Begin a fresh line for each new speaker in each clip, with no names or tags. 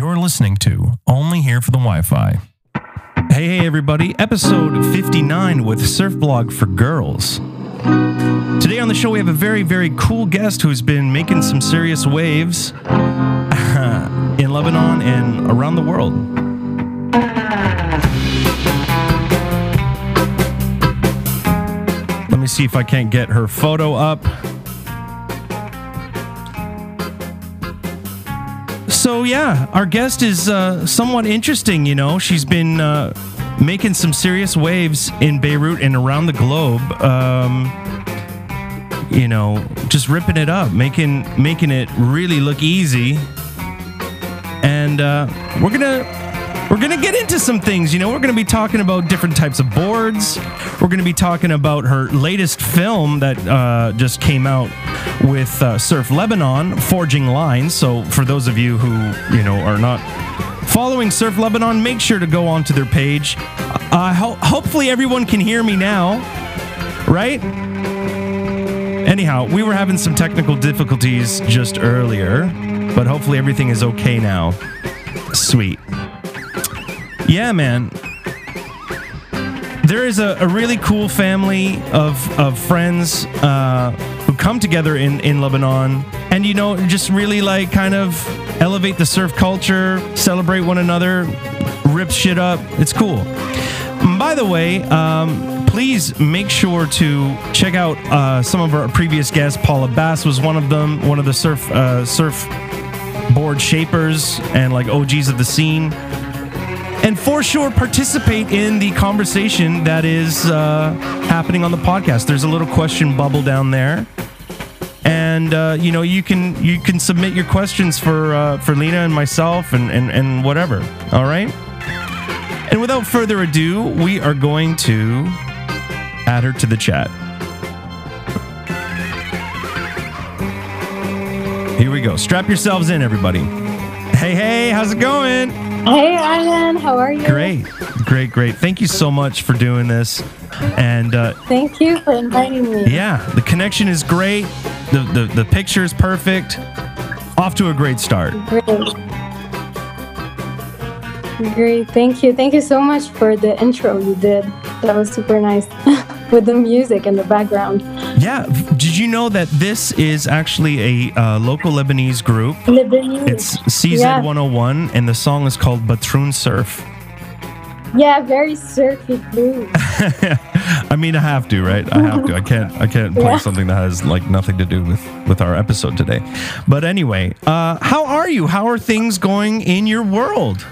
You're listening to Only Here for the Wi Fi. Hey, hey, everybody. Episode 59 with Surf Blog for Girls. Today on the show, we have a very, very cool guest who's been making some serious waves in Lebanon and around the world. Let me see if I can't get her photo up. So, yeah, our guest is uh, somewhat interesting, you know. She's been uh, making some serious waves in Beirut and around the globe. Um, you know, just ripping it up, making making it really look easy. And uh, we're gonna we're gonna get into some things. You know, we're gonna be talking about different types of boards. We're gonna be talking about her latest film that uh, just came out with uh, Surf Lebanon, Forging Lines. So for those of you who you know are not following Surf Lebanon, make sure to go onto their page. Uh, ho- hopefully, everyone can hear me now, right? Anyhow, we were having some technical difficulties just earlier, but hopefully everything is okay now. Sweet. Yeah, man. There is a, a really cool family of, of friends uh, who come together in, in Lebanon and, you know, just really like kind of elevate the surf culture, celebrate one another, rip shit up. It's cool. By the way, um, please make sure to check out uh, some of our previous guests. Paula Bass was one of them, one of the surf uh, surf board shapers and like OGs of the scene. And for sure, participate in the conversation that is uh, happening on the podcast. There's a little question bubble down there, and uh, you know you can you can submit your questions for uh, for Lena and myself and, and and whatever. All right. And without further ado, we are going to add her to the chat. Here we go. Strap yourselves in, everybody. Hey, hey, how's it going?
Hey, Ryan, how are you?
Great, great, great. Thank you so much for doing this. And uh,
Thank you for inviting me.
yeah, the connection is great. The, the, the picture is perfect. Off to a great start.
Great. Great. Thank you. Thank you so much for the intro you did. That was super nice with the music in the background.
Yeah, you know that this is actually a uh, local Lebanese group?
Lebanese.
It's CZ101, and the song is called Batroun Surf.
yeah, very surfy blue.
I mean, I have to, right? I have to. I can't. I can't play
Yeah.
something that has like nothing to do with with our episode today. But anyway, uh, how are you? How are things going in your world?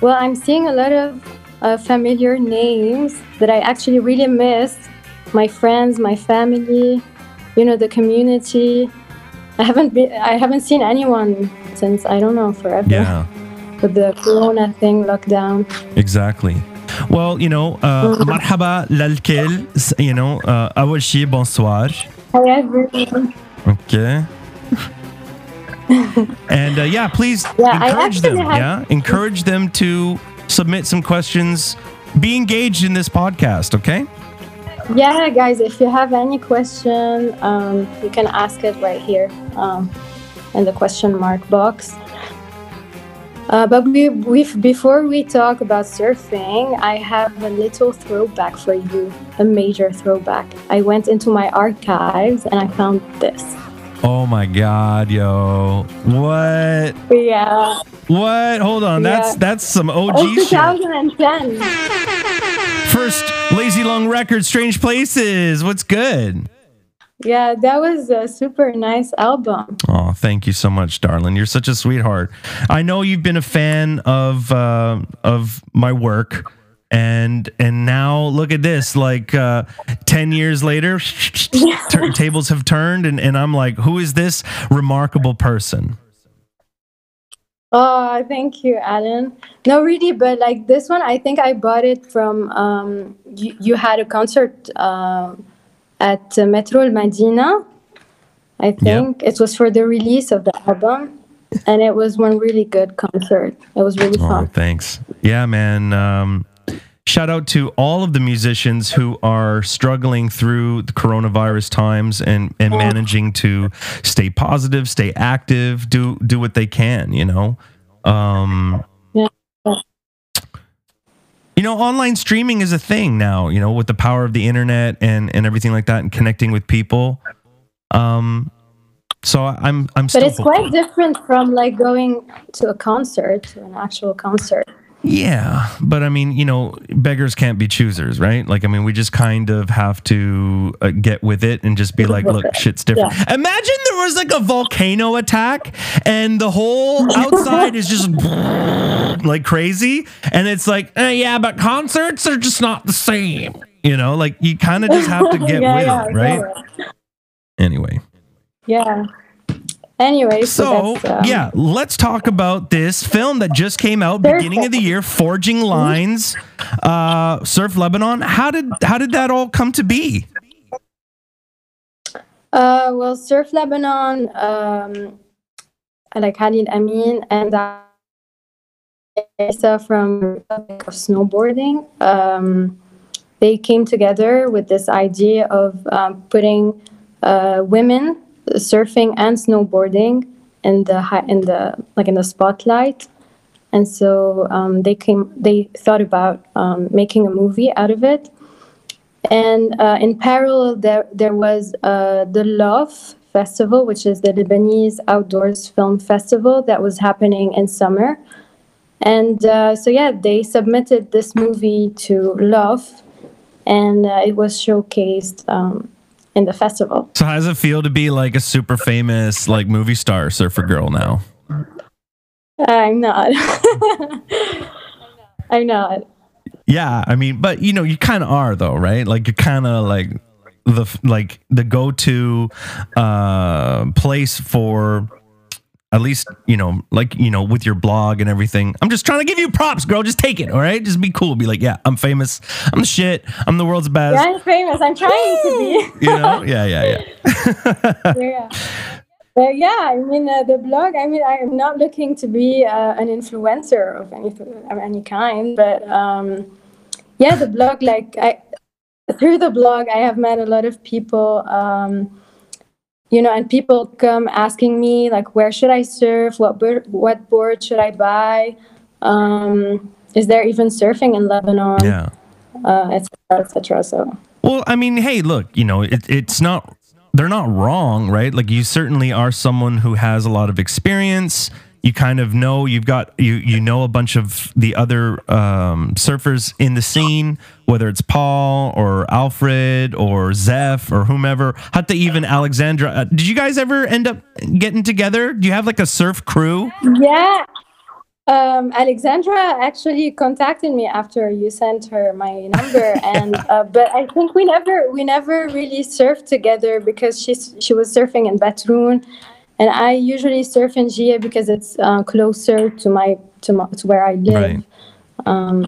Well, I'm seeing a lot of uh, familiar names that I actually really miss My friends, my family, you know, the community. I haven't been, I haven't seen anyone since I don't know forever.
Yeah,
With the Corona thing, lockdown.
exactly. Well, you know, uh, مرحبا للكل. You know, uh, أول شيء bonsoir.
Hi everyone.
Okay. and uh, yeah, please
Yeah, I
encourage them.
actually have-
Yeah, encourage them to submit some questions. Be engaged in this podcast. Okay.
Yeah, guys, if you have any question, um, you can ask it right here um, in the question mark box. Uh, but we, we, before we talk about surfing, I have a little throwback for you, a major throwback. I went into my archives and I found this.
Oh my God, yo! What?
Yeah,
What? Hold on. That's
Yeah.
that's some OG
oh,
shit.
2010.
First, Lazy Long Record, Strange Places. What's good?
Yeah, that was a super nice album.
Oh, thank you so much, darling. You're such a sweetheart. I know you've been a fan of uh, of my work, and and now look at this. Like uh, ten years later, tur- tables have turned, and and I'm like, who is this remarkable person?
Oh, thank you, Alan. No, really, but like this one, I think I bought it from. Um, you, you had a concert um at uh, Metro El Medina. I think it was for the release of the album, and it was one really good concert. It was really
Oh,
fun.
thanks. Yeah, man. Um, shout out to all of the musicians who are struggling through the coronavirus times and and managing to stay positive, stay active, do do what they can. You know. Um, you know, online streaming is a thing now. You know, with the power of the internet and and everything like that, and connecting with people. Um, so I'm I'm
But it's
hopeful.
quite different from like going to a concert, to an actual concert.
Yeah, but I mean, you know, beggars can't be choosers, right? Like, I mean, we just kind of have to uh, get with it and just be like, look, shit's different. Imagine there was like a volcano attack and the whole outside is just like crazy, and it's like, eh, yeah, but concerts are just not the same. You know, like you kind of just have to get
yeah,
with
yeah,
it, right? Anyway.
Yeah. Anyway, so,
So,
um,
yeah, let's talk about this film that just came out beginning of the year, Forging Lines, uh, Surf Lebanon. How did how did that all come to be?
Uh, well, Surf Lebanon, um, like Khalid Amin and Isa from Republic of Snowboarding, um, they came together with this idea of um, putting uh, women surfing and snowboarding in the hi- in the like in the spotlight. And so um, they came. They thought about um, making a movie out of it. And uh, in parallel, there there was uh, the Love Festival, which is the Lebanese outdoors film festival that was happening in summer. And uh, so yeah, they submitted this movie to Love, and uh, it was showcased um, in the festival.
So how does it feel to be like a super famous like movie star surfer girl now?
I'm not. I'm not.
Yeah, I mean, but you know, you kind of are though, right? Like you're kind of like the like the go-to uh place for at least you know like you know with your blog and everything i'm just trying to give you props girl just take it all right just be cool be like yeah i'm famous i'm the shit i'm the world's best
Yeah, I'm famous. I'm trying to be.
you know yeah yeah yeah
yeah. But yeah, I mean uh, the blog. I mean, I'm not looking to be uh, an influencer of any of any kind, but um, yeah, the blog. Like I, through the blog, I have met a lot of people. Um, you know, and people come asking me like, where should I surf? What board, what board should I buy? Um, is there even surfing in Lebanon?
yeah
uh, et cetera, et cetera. So
Well, I mean, hey, look, you know, it, it's not, they're not wrong, right? Like, you certainly are someone who has a lot of experience. You kind of know you've got, you, you know, a bunch of the other um, surfers in the scene, whether it's Paul or Alfred or Zeph or whomever, hatta even Alexandra. Uh, did you guys ever end up getting together? Do you have like a surf crew?
Yeah. Um, Alexandra actually contacted me after you sent her my number, and uh, but I think we never we never really surfed together because she's she was surfing in Batroun, and I usually surf in Jiyeh because it's uh, closer to my to my, to where I live.
Right.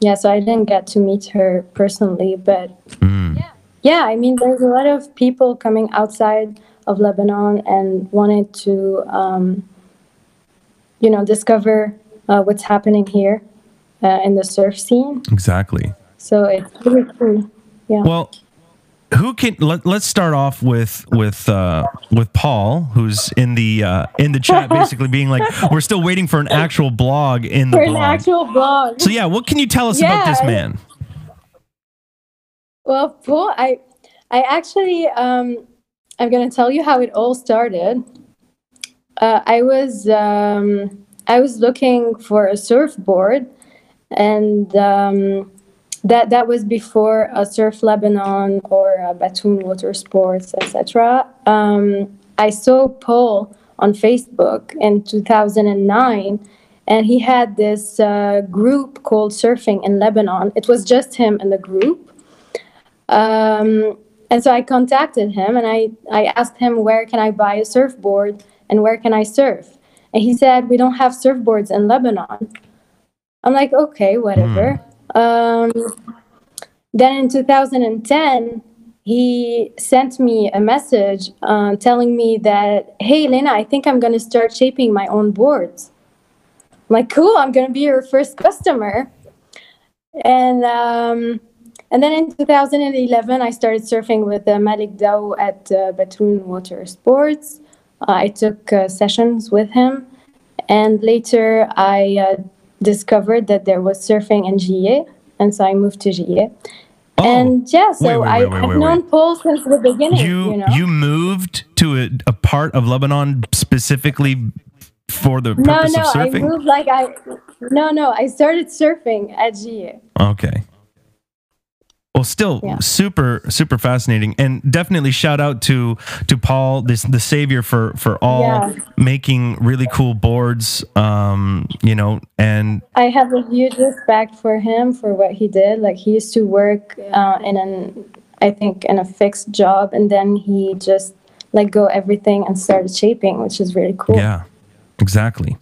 Yeah, so I didn't get to meet her personally, but
Mm.
yeah, I mean, there's a lot of people coming outside of Lebanon and wanted to, um, you know, discover uh, what's happening here uh, in the surf scene.
Exactly.
So it's really cool. Yeah.
Well, who can let, let's start off with with uh with Paul who's in the uh in the chat basically being like we're still waiting for an actual blog in the
For an actual blog.
so yeah, what can you tell us about this man?
Well, Paul, I, I actually, um, I'm gonna tell you how it all started. Uh, I was, um, I was looking for a surfboard, and um, that that was before a Surf Lebanon or a Batroun Water Sports, etc. Um, I saw Paul on Facebook in 2009, and he had this uh, group called Surfing in Lebanon. It was just him in the group. Um, and so I contacted him and I, I asked him, where can I buy a surfboard and where can I surf? And he said, we don't have surfboards in Lebanon. I'm like, okay, whatever. Um, then in 2010, he sent me a message uh, telling me that, hey, Lena, I think I'm going to start shaping my own boards. I'm like, cool, I'm going to be your first customer. and um, and then in 2011, I started surfing with uh, Malik Dao at uh, Batroun Water Sports. I took uh, sessions with him, and later I uh, discovered that there was surfing in Jiyeh, and so I moved to Jiyeh.
Oh,
and yeah, so
wait, wait,
I,
wait,
I've
wait,
known. Paul since the beginning.
you
You, know?
you moved to a, a part of Lebanon specifically for the
no,
purpose
no,
of
I moved like I. No, no, I started surfing at Jiyeh.
Okay. Well, still
Yeah.
super super fascinating, and definitely shout out to to Paul, this the savior for for all
Yeah.
making really cool boards. Um, you know, and
I have a huge respect for him for what he did. Like he used to work uh, in an, I think, in a fixed job, and then he just let go everything and started shaping, which is really cool.
Yeah, exactly.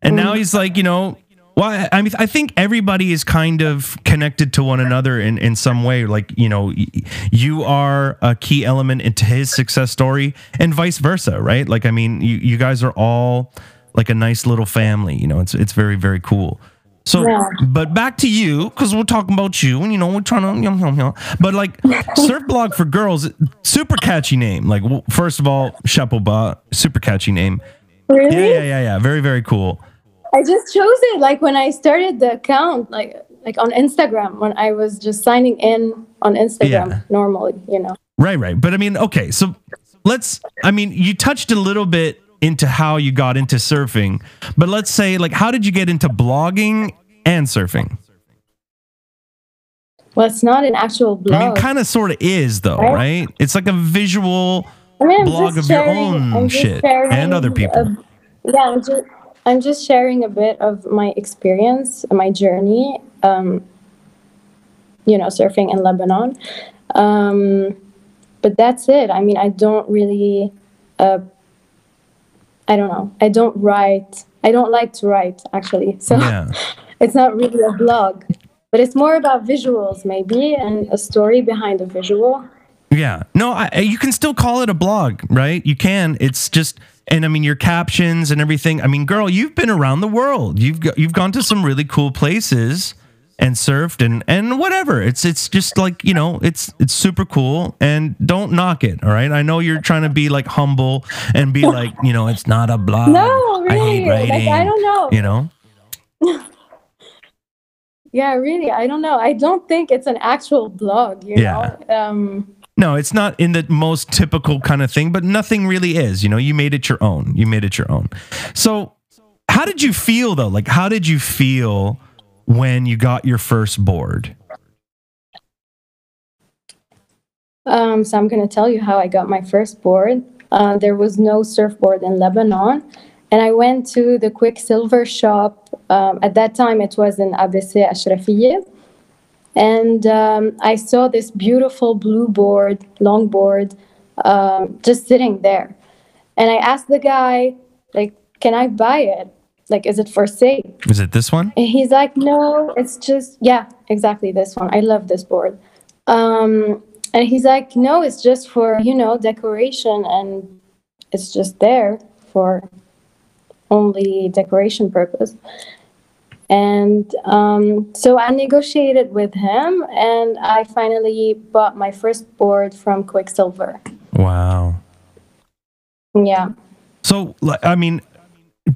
And
Mm.
now he's like, you know, well, I- I mean, I think everybody is kind of connected to one another in, in some way. Like, you know, you are a key element into his success story and vice versa, right? Like, I mean, you, you guys are all like a nice little family, you know, it's, it's very, very cool. So,
Yeah.
but back to you, because we're talking about you, and you know, we're trying to, yum, yum, yum. but like Surf Blog for Girls, super catchy name. Like, first of all, Chapeau super catchy name.
Really?
Yeah, yeah, yeah, yeah. Very, very cool.
I just chose it like when I started the account, like like on Instagram when I was just signing in on Instagram
Yeah.
normally, you know.
Right, right. But I mean, okay, so let's I mean, you touched a little bit into how you got into surfing, but let's say like how did you get into blogging and surfing?
Well, it's not an actual blog.
I mean, kind of sort of is though,
Right.
right? It's like a visual
I mean,
blog of your own shit
sharing
and other people.
yeah, I'm just, I'm just sharing a bit of my experience, my journey, um, you know, surfing in Lebanon. Um, but that's it. I mean, I don't really, uh, I don't know. I don't write. I don't like to write, actually. So
Yeah.
it's not really a blog, but it's more about visuals, maybe, and a story behind a visual.
Yeah. No, I, you can still call it a blog, right? You can. It's just, and I mean, your captions and everything. I mean, girl, you've been around the world. You've go, you've gone to some really cool places and surfed and and whatever. It's it's just like you know, it's it's super cool. And don't knock it. All right. I know you're trying to be like humble and be like, you know, it's not a blog.
No,
I
really. Like. I don't know.
You know.
Yeah, really. I don't know. I don't think it's an actual blog, you
Yeah.
know. Um
No, it's not in the most typical kind of thing, but nothing really is. You know, you made it your own. You made it your own. So, how did you feel though? Like, how did you feel when you got your first board?
um so I'm going to tell you how I got my first board. Uh, there was no surfboard in Lebanon, and I went to the Quiksilver shop. Um, at that time, it was in ABC Ashrafiyeh. And um, I saw this beautiful blue board, long board, um, just sitting there. And I asked the guy, like, can I buy it? Like, is it for sale?
Is it this one?
And he's like, no, it's just, yeah, exactly this one. I love this board. Um, and he's like, no, it's just for, you know, decoration and it's just there for only decoration purpose. And um, so I negotiated with him and I finally bought my first board from Quiksilver.
Wow.
Yeah.
So, like, I mean,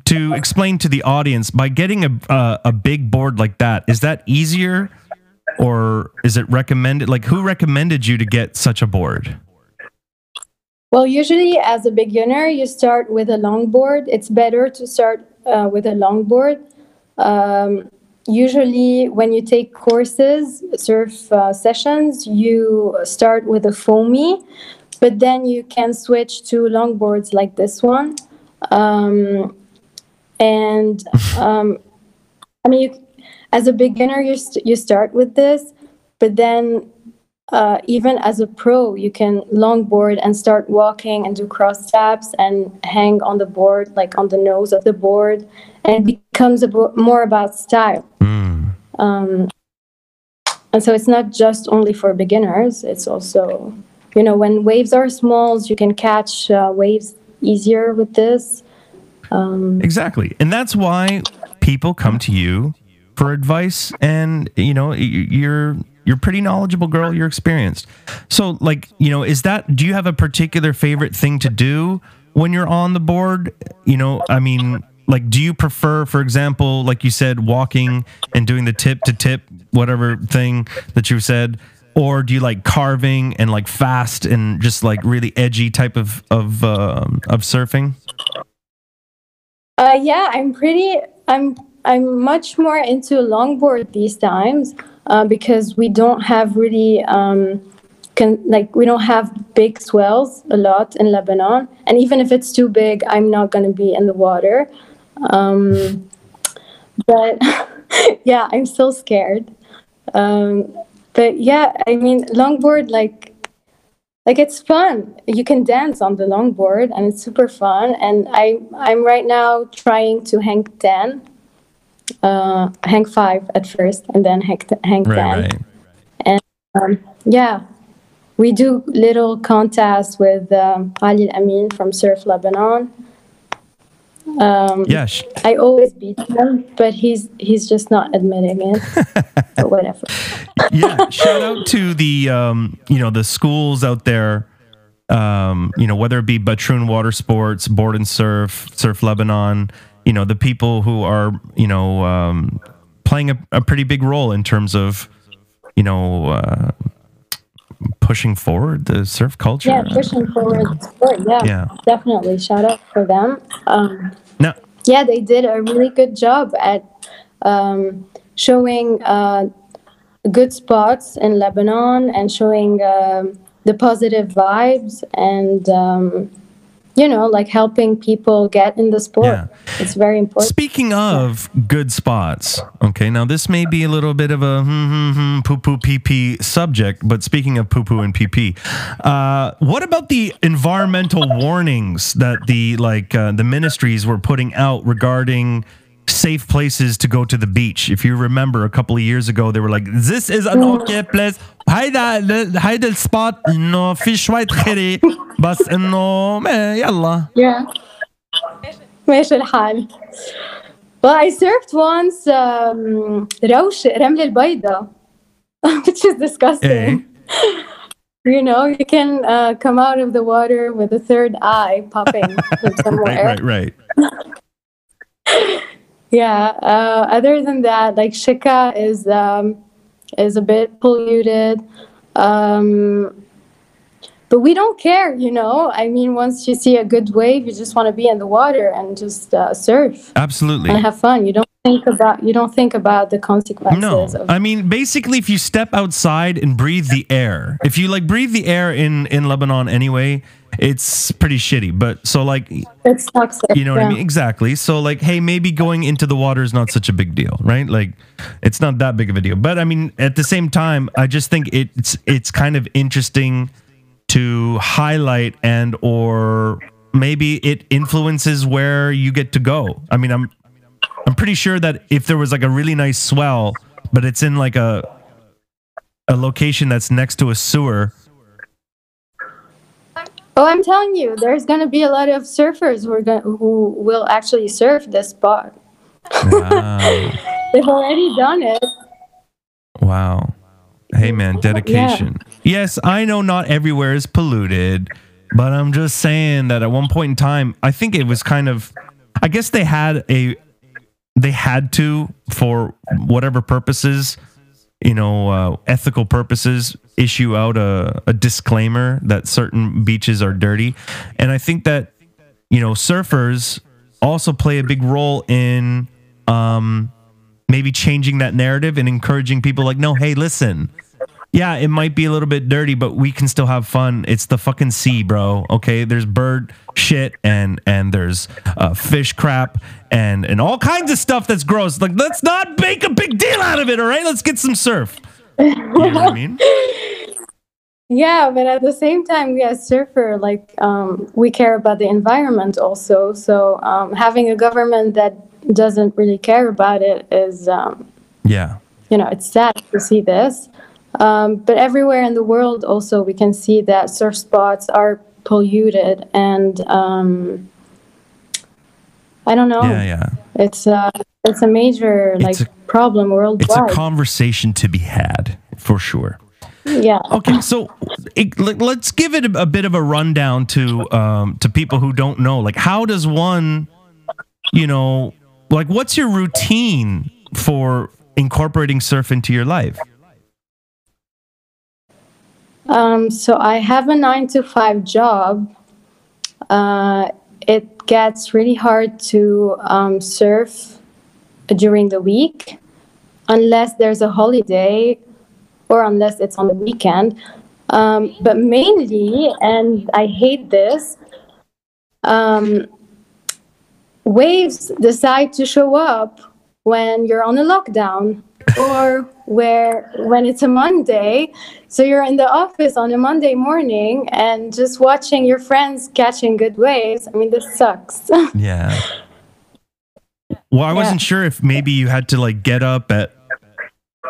to explain to the audience, by getting a uh, a big board like that, is that easier, or is it recommended? Like, who recommended you to get such a board?
Well, usually as a beginner, you start with a longboard. It's better to start uh, with a longboard. Um, usually, when you take courses, surf uh, sessions, you start with a foamy, but then you can switch to longboards like this one. Um, and um, I mean, you, as a beginner, you, st- you start with this, but then uh, even as a pro, you can longboard and start walking and do cross taps and hang on the board, like on the nose of the board, and it becomes a bo- more about style.
Mm.
Um, and so it's not just only for beginners, it's also, you know, when waves are small, you can catch uh, waves easier with this. Um,
Exactly. And that's why people come to you for advice, and you know, you're you're pretty knowledgeable girl. You're experienced. So, like, you know, is that? Do you have a particular favorite thing to do when you're on the board? You know, I mean, like, do you prefer, for example, like you said, walking and doing the tip to tip, whatever thing that you've said? Or do you like carving and like fast and just like really edgy type of of um of surfing?
Uh, yeah, I'm pretty. I'm I'm much more into longboard these times uh, because we don't have really um, can like we don't have big swells a lot in Lebanon, and even if it's too big, I'm not going to be in the water. Um, but yeah, I'm still scared. Um, but yeah, I mean, longboard like like it's fun you can dance on the longboard and it's super fun and i i'm right now trying to hang 10 uh hang 5 at first and then hang, hang 10
Right, right.
um, yeah we do little contests with um, ali amin from surf lebanon um,
Yeah, sh-
i always beat him but he's he's just not admitting it but whatever
yeah. Shout out to the um, you know the schools out there. Um, you know whether it be Batroun Water Sports, Board and Surf, Surf Lebanon. You know the people who are you know um, playing a, a pretty big role in terms of you know uh, pushing forward the surf culture.
yeah pushing forward the sport yeah,
Yeah.
definitely shout out for them um,
Now,
yeah, they did a really good job at um, showing uh, good spots in Lebanon and showing um, the positive vibes and um, you know like helping people get in the sport.
Yeah.
It's very important.
Speaking of good spots, okay, now this may be a little bit of a hmm, hmm, hmm, poo poo pee pee subject, but speaking of poo poo and pee pee, uh, what about the environmental warnings that the like uh, the ministries were putting out regarding safe places to go to the beach? If you remember, a couple of years ago, they were like, "This is an okay place. هيدا هيدا السبوت انه في شوية خري بس انه ما يلا
Yeah. ماشي الحال. Well, I surfed once um, روش رمل البيضاء which is disgusting. You know, you can uh, come out of the water with a third eye popping from somewhere.
Right, right, right.
Yeah. Uh, other than that, like Chekka is um, is a bit polluted, um, but we don't care. You know, I mean, once you see a good wave, you just want to be in the water and just uh, surf
Absolutely.
and have fun. You don't think about you don't think about the consequences.
No,
of
I mean basically, if you step outside and breathe the air, if you like breathe the air in in Lebanon anyway, it's pretty shitty. But so like,
it's toxic.
you know what I mean? Exactly. So like, hey, maybe going into the water is not such a big deal, right? Like, it's not that big of a deal. But I mean, at the same time, I just think it's it's kind of interesting to highlight and or maybe it influences where you get to go. I mean, I'm I'm pretty sure that if there was like a really nice swell, but it's in like a a location that's next to a sewer,
Oh, I'm telling you, there's gonna be a lot of surfers who are going who will actually surf this spot.
wow,
They've already done it.
wow. Hey man, dedication. Yes, I know not everywhere is polluted, but I'm just saying that at one point in time, I think it was kind of I guess they had a they had to for whatever purposes you know, uh, ethical purposes, issue out a, a disclaimer that certain beaches are dirty. And I think that, you know, surfers also play a big role in um, maybe changing that narrative and encouraging people like, no, hey, listen. Yeah, it might be a little bit dirty, but we can still have fun. It's the fucking sea, bro. Okay, there's bird shit and and there's uh, fish crap and and all kinds of stuff that's gross. Like, let's not make a big deal out of it. All right, let's get some surf. You know what I mean?
Yeah, but at the same time, we as surfer, like um, we care about the environment also. So um, having a government that doesn't really care about it is, um,
Yeah.
you know, it's sad to see this. Um, but everywhere in the world, also, we can see that surf spots are polluted, and um, I don't know.
Yeah, yeah.
It's uh, it's a major like
a-
problem worldwide.
It's a conversation to be had for sure.
yeah.
Okay, so it, let- let's give it a, a bit of a rundown to um, to people who don't know. Like, how does one, you know, like what's your routine for incorporating surf into your life?
Um, so I have a nine to five job. Uh, it gets really hard to um, surf during the week unless there's a holiday or unless it's on the weekend. Um, but mainly, and I hate this, um, waves decide to show up when you're on a lockdown or where when it's a Monday. So you're in the office on a Monday morning and just watching your friends catching good waves. I mean, this sucks.
Yeah. Well, I wasn't sure if maybe you had to like get up at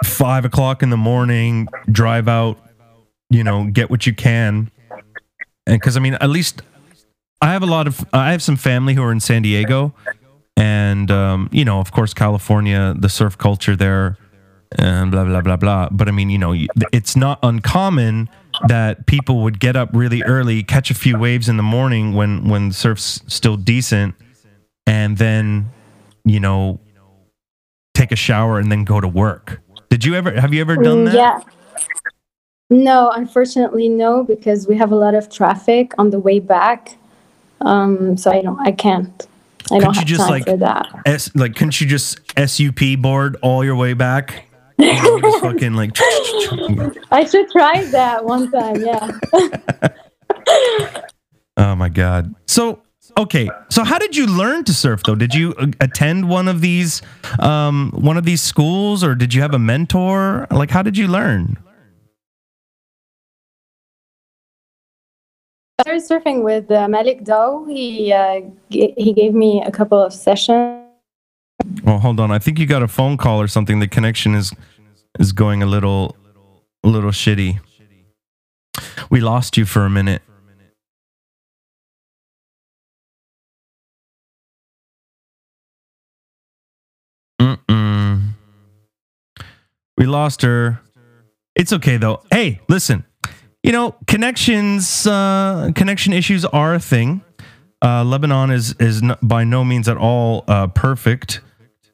five o'clock in the morning, drive out, you know, get what you can, and because I mean, at least I have a lot of I have some family who are in San Diego, and um, you know, of course, California, the surf culture there, and blah blah blah blah. But I mean, you know, it's not uncommon that people would get up really early, catch a few waves in the morning when when surf's still decent, and then you know take a shower and then go to work. Did you ever have you ever done that?
Mm, Yeah. No, unfortunately, no, because we have a lot of traffic on the way back. Um, so I don't, I can't. I don't
Couldn't you
have
just,
time
like-
for that.
S, like couldn't you just SUP board all your way back? You know, just fucking like
I should try that one time. Yeah.
Oh my god. So okay, so how did you learn to surf though? Did you uh, attend one of these um one of these schools or did you have a mentor? Like how did you learn?
I started surfing with uh, Malik Dow. He uh, g- he gave me a couple of sessions.
Well, hold on. I think you got a phone call or something. The connection is is going a little a little shitty. We lost you for a minute. Mm-mm. We lost her. It's okay though. Hey, listen. You know, connections uh connection issues are a thing. Uh Lebanon is is by no means at all uh perfect.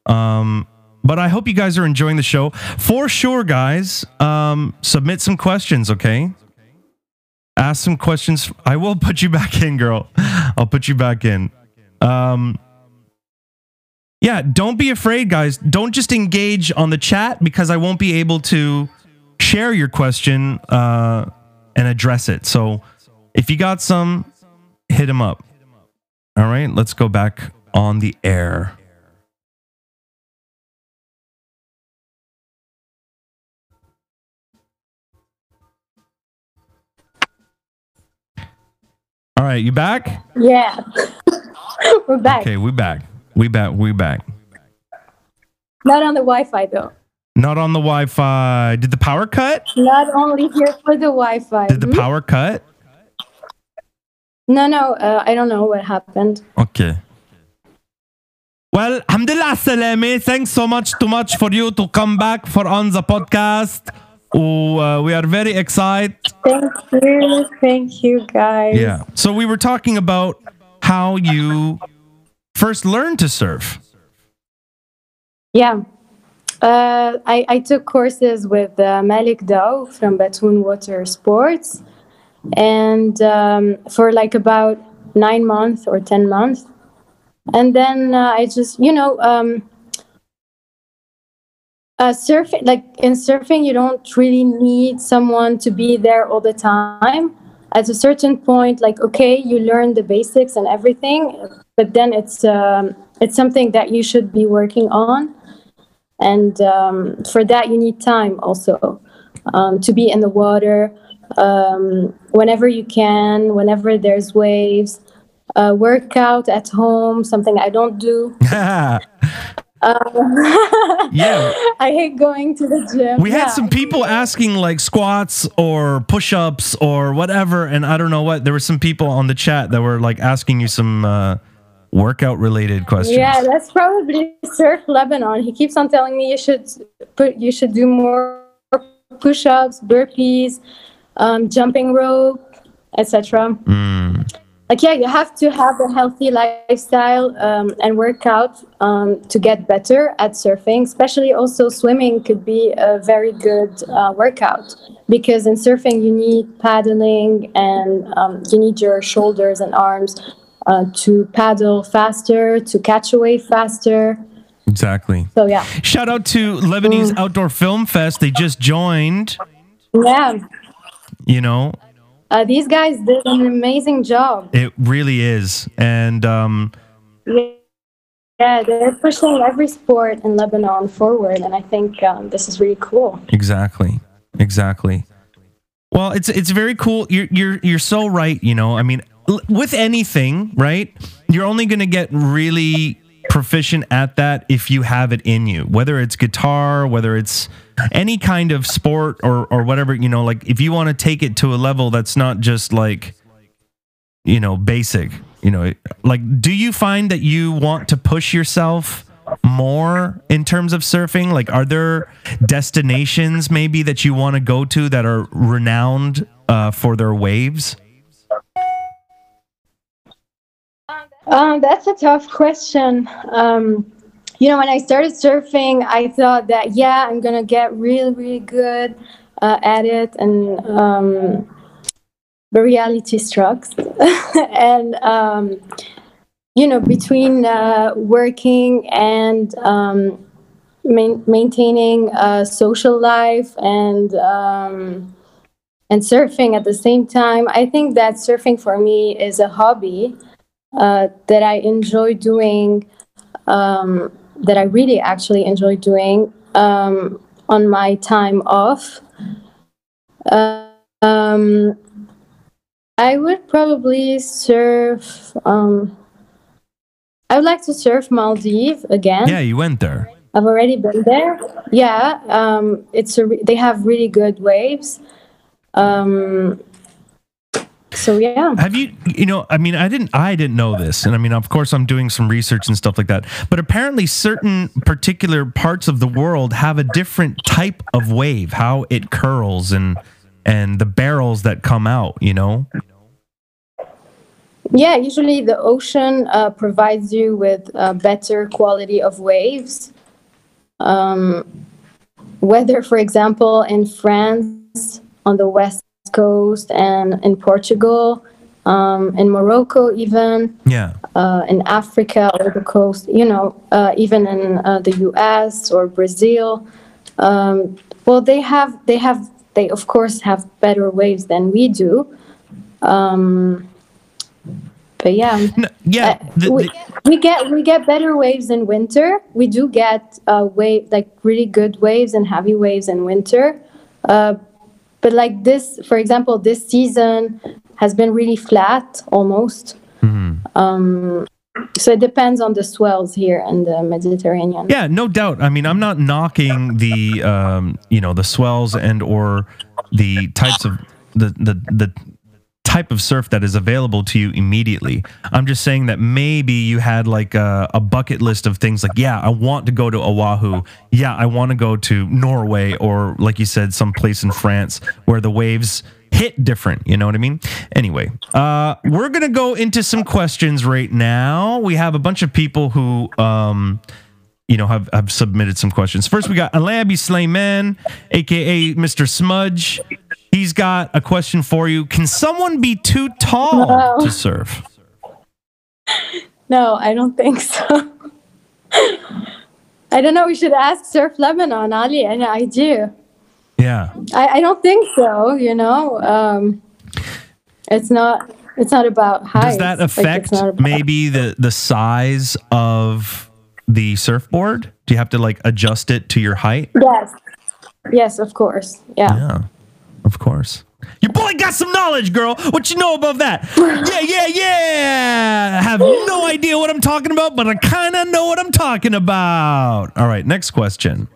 Um, but I hope you guys are enjoying the show. For sure, guys, um, submit some questions, okay? Ask some questions. I will put you back in, girl. I'll put you back in. Um, yeah, don't be afraid, guys. Don't just engage on the chat because I won't be able to share your question uh, and address it. So if you got some, hit him up. All right, let's go back on the air. All right, you back?
Yeah. We're back.
Okay, we back. We back. We back.
Not on the Wi-Fi though.
Not on the Wi-Fi. Did the power cut?
Not only here for the Wi-Fi.
Did the
Hmm?
power cut?
No, no. Uh, I don't know what happened.
Okay. Well, alhamdulillah salame. Thanks so much too much for you to come back for on the podcast. Oh, uh, we are very excited.
Thank you. Thank you, guys.
Yeah. So we were talking about how you first learned to surf.
Yeah. Uh, I, I took courses with uh, Malik Dow from Batroun Water Sports. And um, for like about nine months or 10 months. And then uh, I just, you know, um, uh, surfing, like in surfing, you don't really need someone to be there all the time. At a certain point, like, okay, you learn the basics and everything, but then it's, um, it's something that you should be working on. And um, for that you need time also um, to be in the water um, whenever you can whenever there's waves. Uh, work out at home something i don't do
yeah.
i hate going to the gym
We had
Yeah.
some people asking like squats or push-ups or whatever, and I don't know what. There were some people on the chat that were like asking you some uh, workout related questions.
Yeah, that's probably Surf Lebanon. He keeps on telling me you should put you should do more push-ups, burpees, um, jumping rope, etc.
Mm,
Like yeah, you have to have a healthy lifestyle um, and work out um, to get better at surfing. Especially also swimming could be a very good uh, workout because in surfing you need paddling and um, you need your shoulders and arms uh, to paddle faster, to catch a wave faster.
exactly.
So yeah,
Shout out to Lebanese Outdoor Film Fest. They just joined,
yeah.
you know,
Uh, these guys did an amazing job.
it really is. And um,
Yeah, they're pushing every sport in Lebanon forward, and I think um, this is really cool.
Exactly. Exactly. Well, it's it's very cool. You're you're you're so right. You know, I mean, l- with anything, right? You're only going to get really proficient at that if you have it in you. Whether it's guitar, whether it's any kind of sport or or whatever. You know, like if you want to take it to a level that's not just like, you know, basic. You know, like do you find that you want to push yourself? more in terms of surfing? Like, are there destinations maybe that you want to go to that are renowned uh, for their waves?
Um, that's a tough question. Um, you know, when I started surfing, I thought that yeah, I'm gonna get really, really good uh, at it, and um, the reality struck. and um, you know, between uh, working and um, main- maintaining a social life and um, and surfing at the same time, I think that surfing for me is a hobby uh, that I enjoy doing, um, that I really actually enjoy doing um, on my time off. Uh, um, I would probably surf. Um, I would like to surf Maldives again.
Yeah, you went there.
I've already been there. Yeah, um, it's a re- they have really good waves. Um, so yeah.
Have you, you know, I mean, I didn't, I didn't know this. And I mean, of course, I'm doing some research and stuff like that. But apparently, certain particular parts of the world have a different type of wave, how it curls and, and the barrels that come out, you know?
Yeah, usually the ocean uh, provides you with uh, better quality of waves. Um, whether, for example, in France on the west coast and in Portugal, um, in Morocco, even
Yeah.
uh, in Africa or the coast, you know, uh, even in uh, the U.S. or Brazil. Um, well, they have they have they of course have better waves than we do. Um, but yeah.
No, yeah.
Uh,
the-
we,
the-
we get we get better waves in winter. We do get uh, wave like really good waves and heavy waves in winter. Uh, but like this, for example, this season has been really flat almost.
Mhm.
Um, so it depends on the swells here in the Mediterranean.
Yeah, no doubt. I mean, I'm not knocking the um, you know, the swells and or the types of the the the type of surf that is available to you immediately. I'm just saying that maybe you had like a, a bucket list of things like, yeah, I want to go to Oahu. Yeah, I want to go to Norway or like you said, some place in France where the waves hit different. You know what I mean? Anyway, uh, we're gonna go into some questions right now. We have a bunch of people who um you know, have, have submitted some questions. First, we got Alabi Slayman, aka Mr. Smudge. He's got a question for you. Can someone be too tall
No.
to serve?
No, I don't think so. I don't know. We should ask Surf Lebanon, Ali, and I do.
Yeah.
I, I don't think so. You know, um, it's not. It's not about height.
Does that affect maybe the the size of the surfboard? Do you have to like adjust it to your height?
Yes. Yes, of course. Yeah.
Yeah, of course. Your boy got some knowledge, girl. What you know about that? Yeah, yeah, yeah. I have no idea what I'm talking about, but I kind of know what I'm talking about. All right, next question.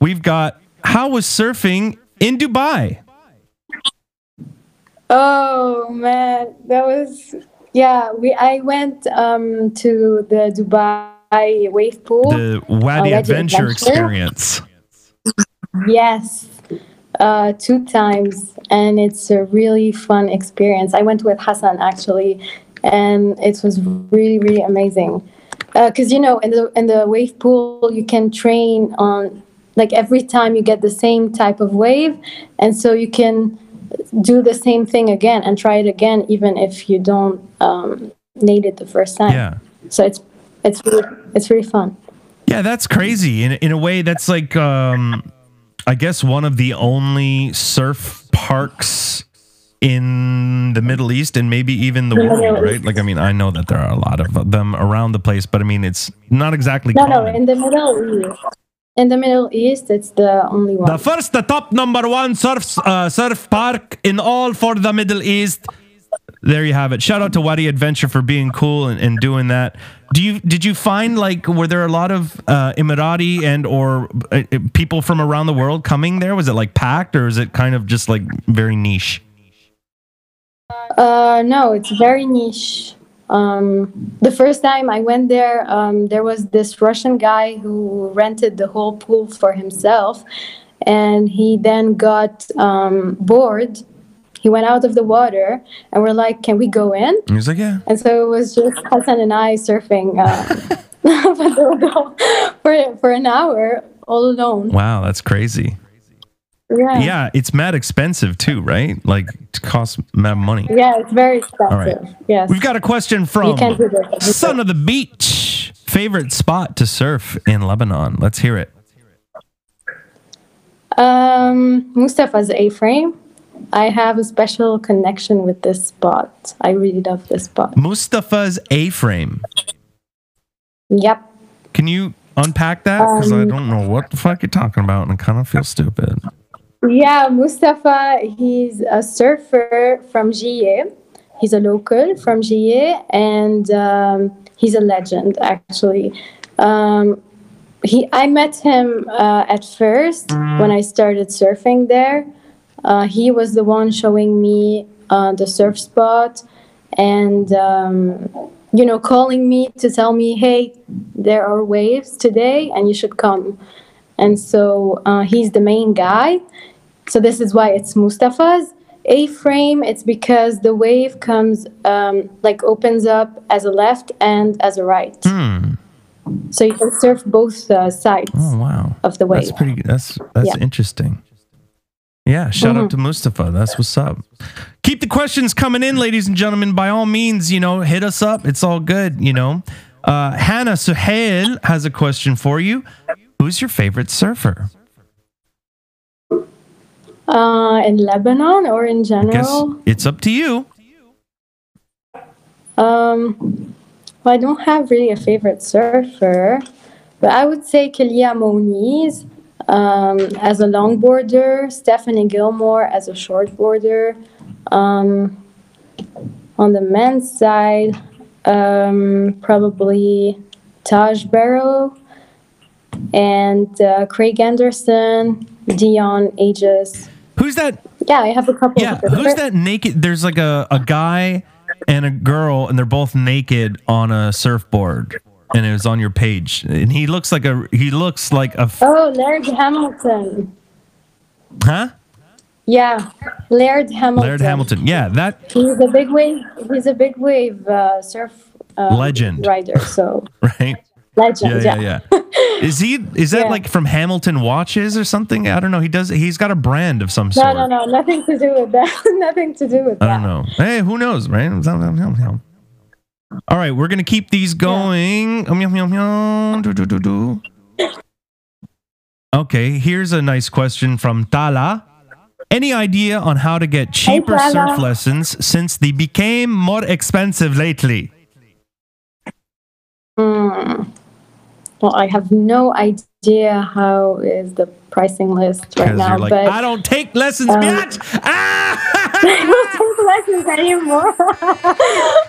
We've got how was surfing in Dubai?
Oh man, that was Yeah, we. I went um, to the Dubai wave pool.
The Wadi
Wadi
Adventure,
Adventure.
experience.
Yes, uh, two times, and it's a really fun experience. I went with Hassan actually, and it was really really amazing. Because you know, in the in the wave pool, you can train on like every time you get the same type of wave, and so you can do the same thing again and try it again, even if you don't um, need it the first time.
Yeah.
So it's it's really, it's really fun.
Yeah, that's crazy. In in a way, that's like um, I guess one of the only surf parks in the Middle East and maybe even the world, right? Like, I mean, I know that there are a lot of them around the place, but I mean, it's not exactly
No, no, in the Middle East. In the Middle East, it's the only one.
the first, the top number one surf uh, surf park in all for the Middle East. There you have it. Shout out to Wadi Adventure for being cool and, and doing that. Do you did you find like were there a lot of uh, Emirati and or uh, uh, people from around the world coming there? Was it like packed or is it kind of just like very niche?
Uh, no, it's very niche. Um, the first time I went there, um, there was this Russian guy who rented the whole pool for himself, and he then got um, bored. He went out of the water, and we're like, "Can we go in?"
And he was like, yeah.
And so it was just Hassan and I surfing uh, for for an hour all alone.
Wow, that's crazy.
Yeah.
Yeah, it's mad expensive too, right? Like it costs mad money.
Yeah, it's very expensive.
right.
Yes.
We've got a question from
can't do this.
Son of the Beach. Favorite spot to surf in Lebanon? Let's hear it.
Um, Mustafa's A-frame. I have a special connection with this spot. I really love this spot.
Mustafa's A frame.
Yep.
Can you unpack that? Because I
Um,
don't know what the fuck you're talking about and I kind of feel stupid.
Yeah, Mustafa, he's a surfer from Jiyeh. He's a local from Jiyeh, and um, he's a legend, actually. Um, he, I met him uh, at first when I started surfing there. Uh, he was the one showing me uh, the surf spot and, um, you know, calling me to tell me, hey, there are waves today and you should come. And so uh, he's the main guy. So this is why it's Mustafa's A-frame. It's because the wave comes um, like opens up as a left and as a right.
Hmm.
So you can surf both uh, sides
Oh wow.
of the wave.
That's pretty. That's that's
Yeah.
interesting. Yeah. Shout out
Mhm.
to Mustafa. That's what's up. Keep the questions coming in, ladies and gentlemen. By all means, you know, hit us up. It's all good. You know. Uh, Hannah Suhail has a question for you. Who's your favorite surfer?
Uh, in Lebanon or in general?
it's up to you.
Um, well, I don't have really a favorite surfer, but I would say Kelia Moniz um, as a longboarder, Stephanie Gilmore as a shortboarder. Um, on the men's side, um, probably Taj Burrow and uh, Craig Anderson, Dion Agius.
Who's that?
Yeah, I have a couple.
Yeah.
of
Who's that naked? There's like a, a guy and a girl, and they're both naked on a surfboard. And it was on your page, and he looks like a he looks like a f-
Oh, Laird Hamilton.
huh
Yeah, Laird Hamilton.
Laird Hamilton. Yeah, that
He's a big wave. He's a big wave uh, surf uh,
Legend.
rider. So
right.
Legend.
Yeah,
Yeah,
yeah, yeah. Is he? Is that
Yeah.
like from Hamilton Watches or something? I don't know. He does. He's got a brand of some sort.
no, no, no. nothing to do with that. nothing to do with
I don't know. Hey, who knows, right? All right, we're gonna keep these going. Do. Okay, here's a nice question from Tala. Any idea on how to get cheaper
Tala.
surf lessons since they became more expensive lately?
Hmm. Well, I have no idea how is the pricing list right now,
like,
but
I don't take lessons,
Um,
bitch. Ah!
I don't take lessons anymore.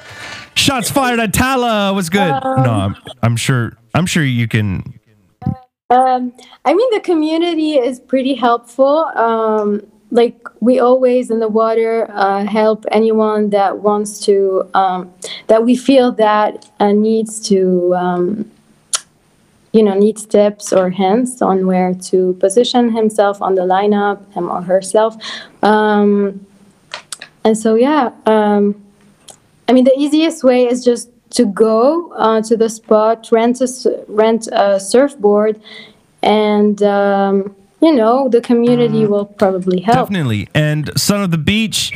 Shots fired at Tala was good.
Um,
no, I'm, I'm sure. I'm sure you can.
Um, I mean, the community is pretty helpful. Um, like we always in the water uh, help anyone that wants to um, that we feel that uh, needs to um, you know needs tips or hints on where to position himself on the lineup him or herself um, and so yeah um, i mean the easiest way is just to go uh, to the spot rent a rent a surfboard and um, you know the community will probably help
Definitely. And Son of the Beach,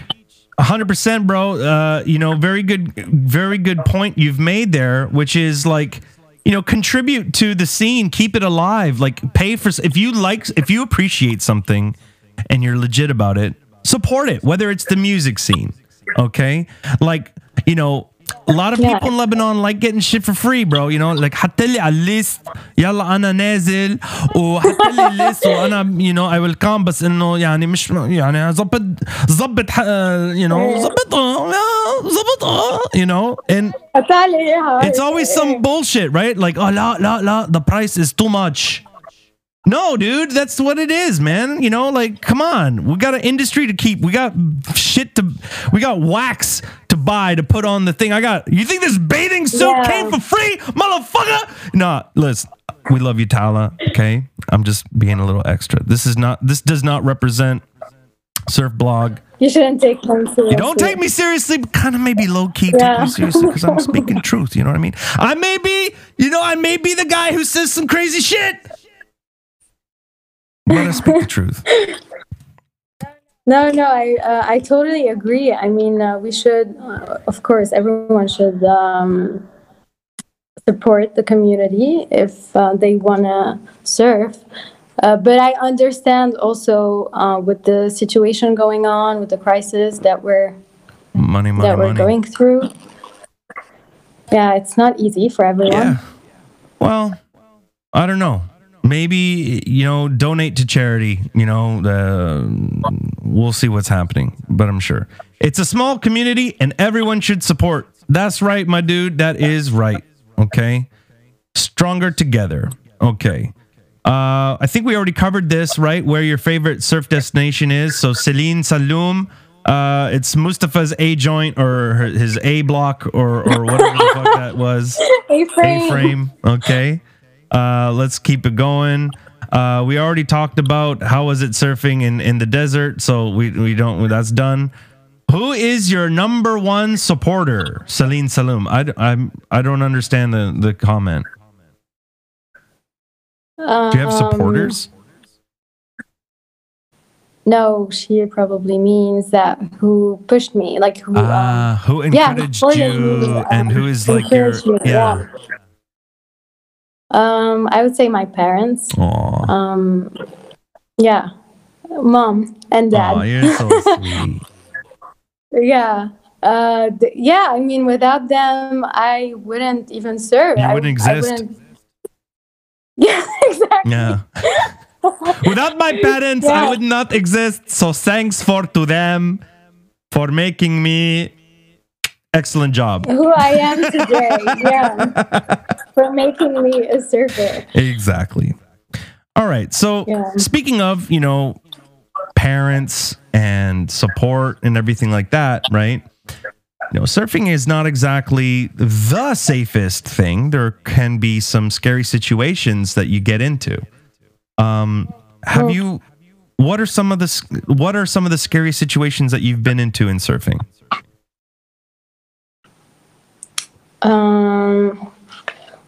100%, bro. Uh, you know, very good, very good point you've made there, which is like, you know, contribute to the scene, keep it alive, like pay for, if you like, if you appreciate something and you're legit about it, support it, whether it's the music scene. Okay. Like, you know, a lot of
Yeah.
people in Lebanon like getting shit for free, bro. You know, like حط لي على الليست يلا انا نازل وحط لي الليست وانا you know I will come بس انه يعني مش يعني ظبط ظبط ح- you know ظبطها ظبطها you know and it's always some bullshit, right? Like, oh, la, la, la, the price is too much. No, dude, that's what it is, man. You know, like, come on. We got an industry to keep. We got shit to, we got wax to buy to put on the thing. I got, you think this bathing suit
Yeah.
came for free, motherfucker? No, listen, we love you, Tala. Okay. I'm just being a little extra. This is not, this does not represent Surf Blog.
you shouldn't take them seriously
You don't take me seriously, but kind of maybe low key take me seriously because I'm speaking truth. You know what I mean? I may be, you know, I may be the guy who says some crazy shit, but I speak the truth.
No, no, I uh, I totally agree. I mean, uh, we should, uh, of course, everyone should um, support the community if uh, they wanna surf. Uh, but I understand also uh, with the situation going on, with the crisis that we're
Money, money,
that we're
money.
going through. Yeah, it's not easy for everyone.
Yeah. Well, I don't know. Maybe you know, donate to charity. You know, uh, we'll see what's happening, but I'm sure it's a small community and everyone should support. That's right, my dude. That is right. Okay, stronger together. Okay. Uh, I think we already covered this, right? Where your favorite surf destination is. So Celine Saloum. Uh, it's Mustafa's A joint or his A block or or whatever the fuck that was.
A-frame.
A-frame. Okay. Uh, let's keep it going. Uh, we already talked about how was it surfing in, in the desert, so we, we don't. That's done. Who is your number one supporter, Celine Saloum? I, I'm I don't understand the the comment. Do you have
Um,
supporters?
No, she probably means that who pushed me, like who. um,
Ah, who encouraged
supported
you, and who
um,
like your
encouraged me,
yeah?
Um, I would say my parents.
Aw,
Um, yeah, mom and dad.
Aw, you're so sweet.
yeah. Uh, th- yeah. I mean, without them, I wouldn't even serve.
You
I-
wouldn't
I
exist.
wouldn't- Yeah, exactly.
Yeah. Without my parents, I would not exist. So thanks for to them for making me excellent job.
Who I am today. yeah, for making me a surfer.
Exactly. All right. So
Yeah.
speaking of, you know, parents and support and everything like that, right? You know, surfing is not exactly the safest thing. There can be some scary situations that you get into. Um, have you? What are some of the What are some of the scary situations that you've been into in surfing?
Um,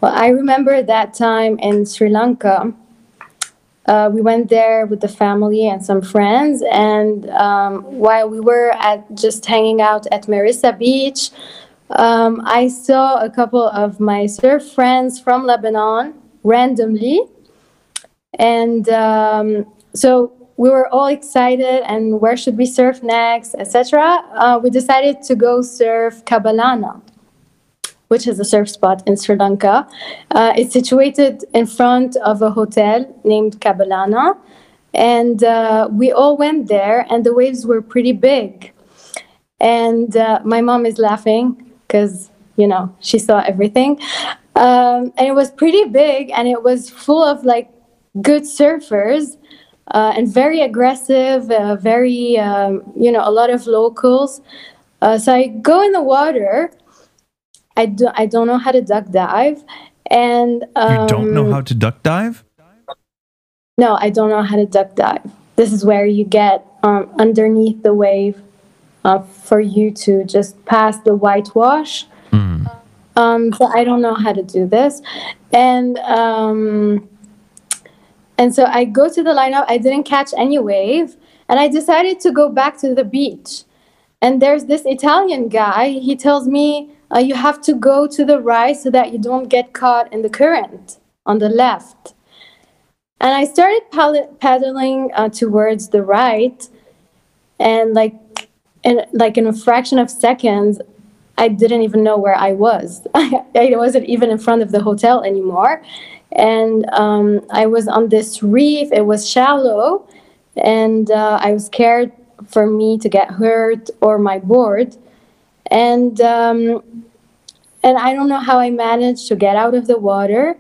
well, I remember that time in Sri Lanka. Uh, we went there with the family and some friends, and um, while we were at just hanging out at Mirissa Beach, um, I saw a couple of my surf friends from Lebanon randomly, and um, so we were all excited. And where should we surf next, etc. Uh, we decided to go surf Kabalana which is a surf spot in Sri Lanka. Uh, it's situated in front of a hotel named Kabalana. And uh, we all went there, and the waves were pretty big. And uh, my mom is laughing because, you know, she saw everything. Um, and it was pretty big, and it was full of like good surfers. uh, and very aggressive, uh, very, um, you know, a lot of locals. Uh, so I go in the water. I, do, I don't know how to duck dive. And um,
you don't know how to duck dive?
No, I don't know how to duck dive. This is where you get um, underneath the wave uh, for you to just pass the whitewash.
Mm.
Um, so I don't know how to do this, and um, and so I go to the lineup. I didn't catch any wave, and I decided to go back to the beach. And there's this Italian guy. He tells me uh, you have to go to the right so that you don't get caught in the current on the left. And I started paddling uh, towards the right, and like, in like in a fraction of seconds, I didn't even know where I was. I, I wasn't even in front of the hotel anymore, and um, I was on this reef. It was shallow, and uh, I was scared for me to get hurt or my board, and um, and I don't know how I managed to get out of the water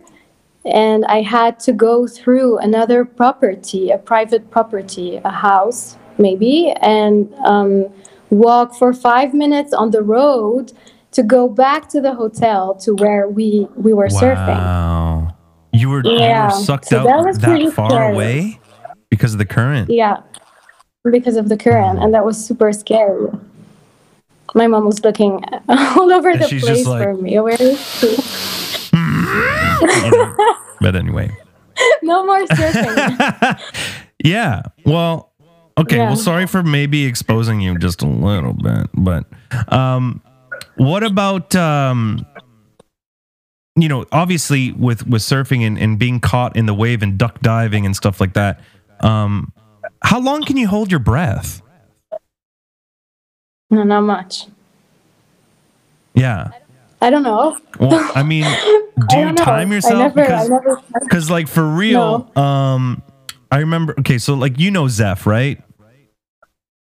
and I had to go through another property, a private property, a house maybe, and um, walk for five minutes on the road to go back to the hotel to where we we were surfing.
Wow. You were,
Yeah,
you were sucked
so
out
that
that far
scary.
away because of the current.
Yeah, because of the current, and that was super scary. My mom was looking all over
And
the place
like-
for me. Where is she?
But anyway.
no more surfing.
Yeah. Well, okay.
Yeah.
Well, sorry for maybe exposing you just a little bit, but um, what about um, you know, obviously with with surfing and, and being caught in the wave and duck diving and stuff like that. Um, how long can you hold your breath?
No, not much.
Yeah.
I don't know.
Well, I mean, do you time yourself? because like for real, um, I remember. Okay, so like you know Zeph, right?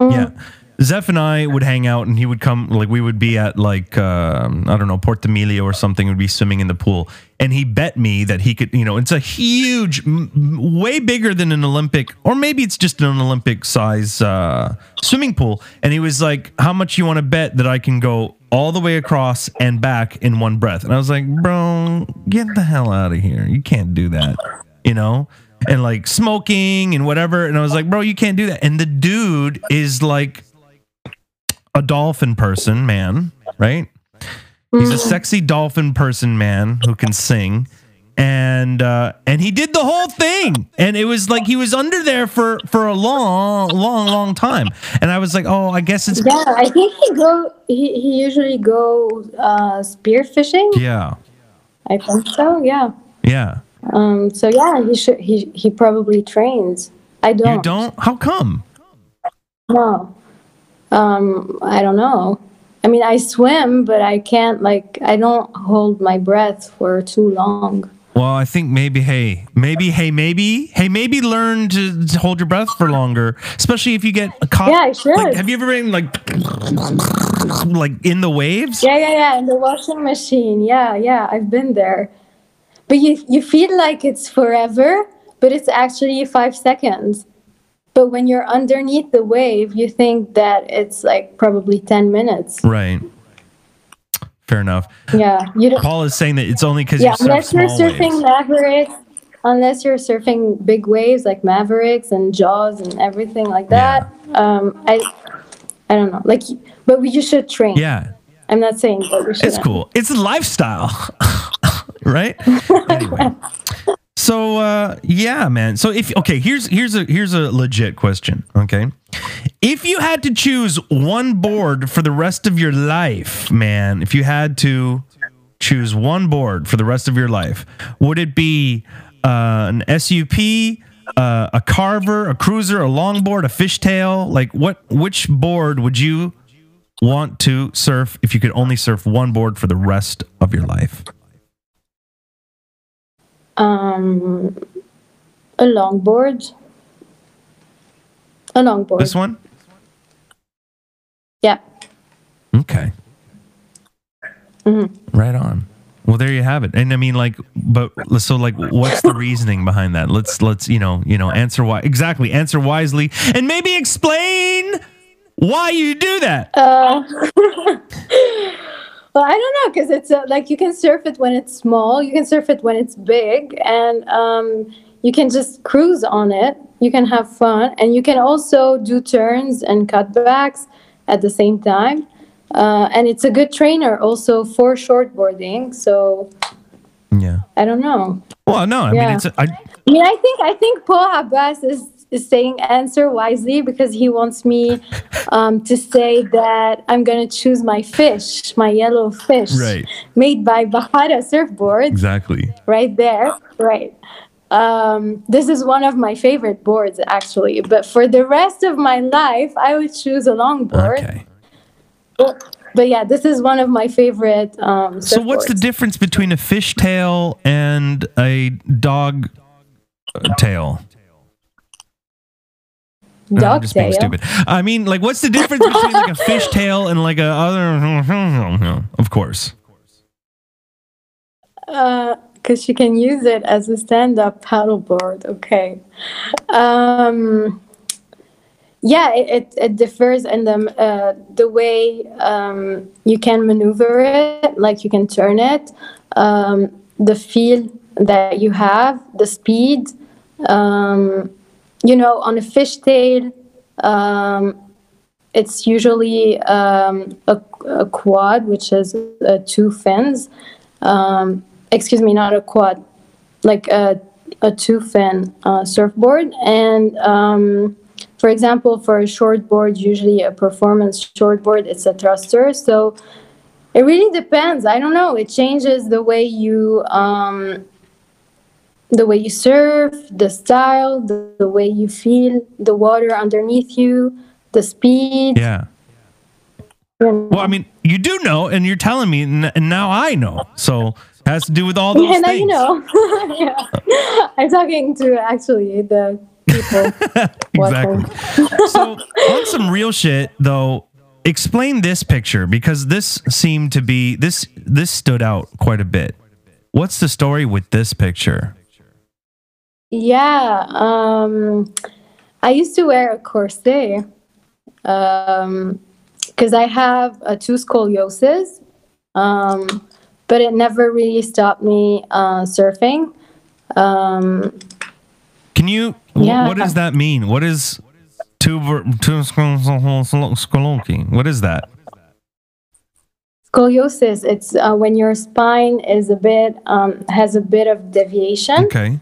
Mm.
Yeah. Zeph and I would hang out and he would come, like, we would be at, like, um, I don't know, Port Emilio or something, would be swimming in the pool. And he bet me that he could, you know, it's a huge, m- way bigger than an Olympic, or maybe it's just an Olympic size uh, swimming pool. And he was like, How much you want to bet that I can go all the way across and back in one breath? And I was like, Bro, get the hell out of here. You can't do that, you know? And like smoking and whatever. And I was like, Bro, you can't do that. And the dude is like, a dolphin person man, right? He's a sexy dolphin person man who can sing. And uh and he did the whole thing. And it was like he was under there for for a long, long, long time. And I was like, oh, I guess it's
Yeah, I think he go. He, he usually go uh, spear fishing.
yeah.
I think so. Yeah.
Yeah.
Um. So yeah, he should. He he probably trains. I don't.
You don't? How come?
No. Um. I don't know. I mean, I swim, but I can't like. I don't hold my breath for too long.
Well, I think maybe, hey, maybe, hey, maybe, hey, maybe learn to, to hold your breath for longer, especially if you get caught.
Yeah, I should.
Like, have you ever been like, like in the waves?
Yeah, yeah, yeah. In the washing machine. Yeah, yeah. I've been there. But you you feel like it's forever, but it's actually five seconds. But when you're underneath the wave, you think that it's like probably ten minutes.
Right. Fair enough.
Yeah, you don't.
Paul is saying that it's only because
Yeah,
you
unless you're surfing
waves.
Mavericks, unless you're surfing big waves like Mavericks and Jaws and everything like that. Yeah. Um, I, I don't know. Like, but we, you should train.
Yeah,
I'm not saying that we should.
it's cool. It's a lifestyle, right? anyway, so uh, yeah, man. So if okay, here's here's a here's a legit question. Okay, if you had to choose one board for the rest of your life, man, if you had to choose one board for the rest of your life, would it be uh, an SUP? Uh, a carver, a cruiser, a longboard, a fishtail. Like what? Which board would you want to surf if you could only surf one board for the rest of your life?
Um, a longboard. A longboard.
This one?
Yeah.
Okay.
Mhm.
Right on. Well, there you have it. And I mean, like, but so, like, what's the reasoning behind that? Let's, let's, you know, you know, answer why exactly, answer wisely, and maybe explain why you do that.
Uh, well, I don't know because it's uh, like you can surf it when it's small, you can surf it when it's big, and um, you can just cruise on it. You can have fun, and you can also do turns and cutbacks at the same time. Uh, and it's a good trainer also for shortboarding. So
Yeah.
I don't know.
Well, no, I mean, it's, I,
I mean, I think I think Paul Abbas is, is saying answer wisely because he wants me um, to say that I'm gonna choose my fish, my yellow fish,
Right.
made by Bahara Surfboards,
exactly.
right there, right. Um, this is one of my favorite boards actually, but for the rest of my life, I would choose a longboard.
Okay.
But, but yeah, this is one of my favorite. Um,
So, what's the difference between a fishtail and a dog uh, tail? No, I'm
dog
just being stupid. I mean, like, what's the difference between like a fishtail and like a other? Of course.
because she can use it as a stand-up paddleboard. Okay. Um, yeah, it, it, it differs in the uh, the way um, you can maneuver it, like you can turn it, um, the feel that you have, the speed. Um, you know, on a fishtail, um, it's usually um, a, a quad, which is uh, two fins. Um, excuse me, not a quad, like a, a two fin uh, surfboard. And um, for example, for a shortboard, usually a performance shortboard, it's a thruster. So it really depends. I don't know. It changes the way you. Um, the way you surf, the style, the, the way you feel the water underneath you, the speed.
Yeah. Well, I mean, you do know, and you're telling me, and now I know. So it has to do with all those
Yeah, now
things.
you know. yeah. I'm talking to actually the people.
exactly. so on some real shit though, explain this picture because this seemed to be this this stood out quite a bit. What's the story with this picture?
Yeah, um, I used to wear a corset because I have uh, two scoliosis, um, but it never really stopped me uh, surfing. Um,
Can you?
Yeah.
what does that mean? What is two two scoloki? What is that?
scoliosis, it's uh, when your spine is a bit um, has a bit of deviation.
Okay.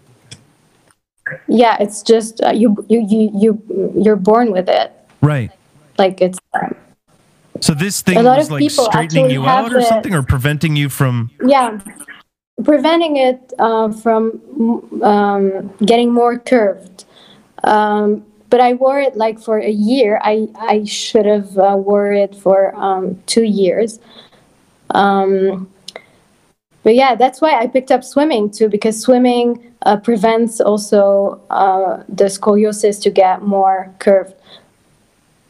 Yeah, it's just uh, you, you you you you're born with it.
Right.
Like it's
So this thing
A lot
was
of
like
people
straightening you out or
it.
something, or preventing you from.
yeah, preventing it uh, from um, getting more curved. Um, but I wore it like for a year. I I should have uh, wore it for um, two years. Um, but yeah, that's why I picked up swimming too, because swimming uh, prevents also uh, the scoliosis to get more curved.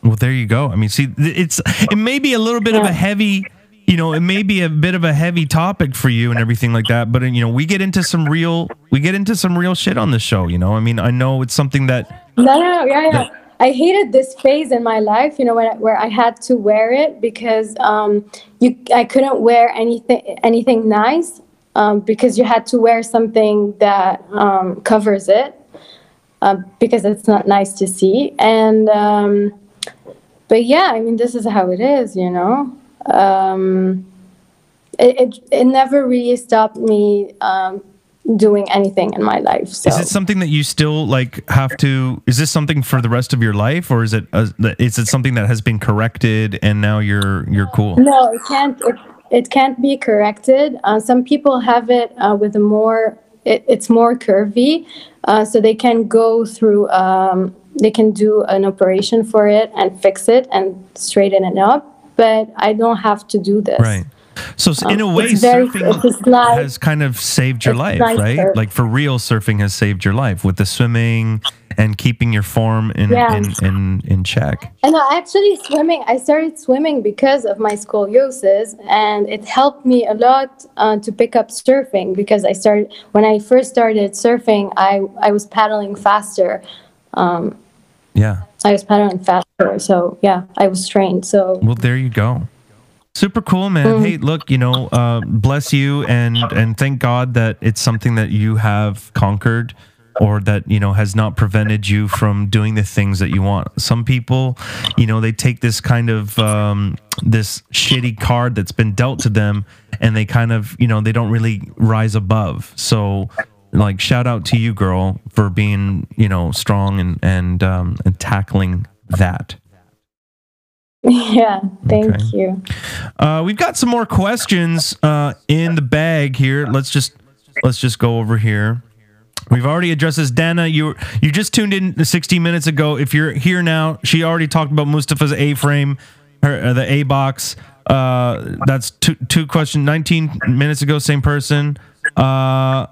Well, there you go. I mean, see, it's it may be a little bit of a heavy, you know, it may be a bit of a heavy topic for you and everything like that. But you know, we get into some real, we get into some real shit on the show. You know, I mean, I know it's something that
No, no, no, yeah, yeah. I hated this phase in my life, you know, when where I had to wear it because um, you, I couldn't wear anything, anything nice um, because you had to wear something that um, covers it um, because it's not nice to see. And um, but yeah, I mean, this is how it is, you know. Um, it, it it never really stopped me um, doing anything in my life. So.
is it something that you still like have to. Is this something for the rest of your life, or is it uh, is it something that has been corrected and now you're you're cool?
No, it can't. It, it can't be corrected. Uh, some people have it uh, with a more. It, it's more curvy, uh, so they can go through. Um, they can do an operation for it and fix it and straighten it up. But I don't have to do this.
Right. So s- in a
Um,
way,
very-
surfing
nice.
has kind of saved your
It's
life,
nice
right? Like for real, surfing has saved your life with the swimming and keeping your form in
Yeah.
in, in in check.
And I actually swimming. I started swimming because of my scoliosis, and it helped me a lot uh, to pick up surfing. Because I started when I first started surfing, I I was paddling faster. Um,
Yeah.
I was paddling faster, so yeah, I was trained. So
Well, there you go. Super cool, man.
Mm.
Hey, look, you know, uh, bless you and and thank God that it's something that you have conquered or that, you know, has not prevented you from doing the things that you want. Some people, you know, they take this kind of um this shitty card that's been dealt to them and they kind of, you know, they don't really rise above. So like shout out to you girl for being, you know, strong and and um and tackling that.
yeah, thank
Okay.
you.
Uh, we've got some more questions uh, in the bag here. Let's just let's just go over here. We've already addressed this. Dana, you you just tuned in 16 minutes ago. If you're here now, she already talked about Mustafa's A frame, her uh, the A box. Uh, that's two two question 19 minutes ago. Same person. Uh,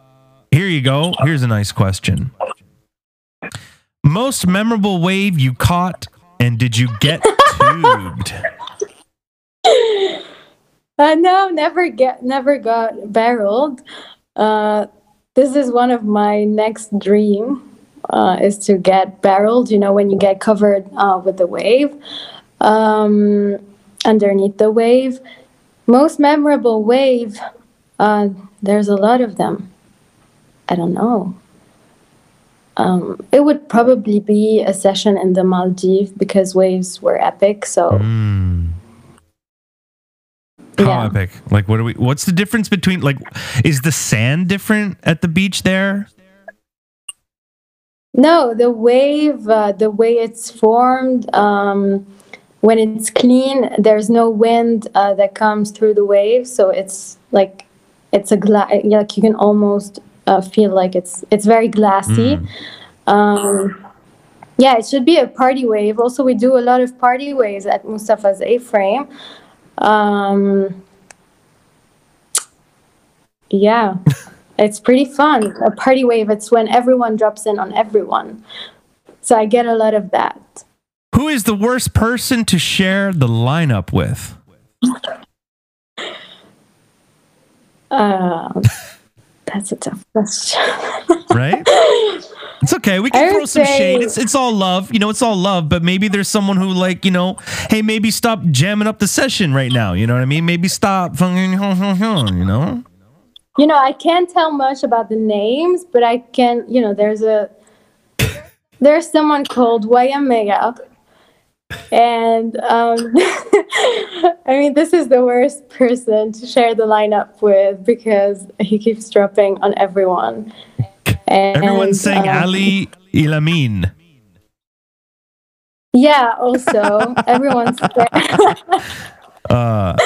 here you go. Here's a nice question. Most memorable wave you caught, and did you get
Uh, no, never get, never got barreled. Uh, this is one of my next dream uh, is to get barreled. You know, when you get covered uh, with the wave, um, underneath the wave. Most memorable wave. Uh, there's a lot of them. I don't know. Um, it would probably be a session in the Maldives because waves were epic. So
Mm. How
yeah.
epic! Like, what are we? What's the difference between like? Is the sand different at the beach there?
No, the wave, uh, the way it's formed, um, when it's clean, there's no wind uh, that comes through the wave, so it's like it's a gla- like you can almost uh, feel like it's it's very glassy.
Mm.
Um, yeah, it should be a party wave. Also, we do a lot of party waves at Mustafa's A-frame. Um, yeah, it's pretty fun. A party wave, it's when everyone drops in on everyone. So I get a lot of that.
Who is the worst person to share the lineup with?
Uh, that's a tough question.
Right? It's okay. We can throw some shade. It's it's all love. You know, it's all love. But maybe there's someone who like you know, hey, maybe stop jamming up the session right now. You know what I mean? Maybe stop. You know?
You know, I can't tell much about the names, but I can, you know, there's a there's someone called Wayamega. And um, I mean, this is the worst person to share the lineup with because he keeps dropping on everyone. And,
Everyone's saying
um,
Ali Ilamin.
Yeah, also, everyone's
Uh,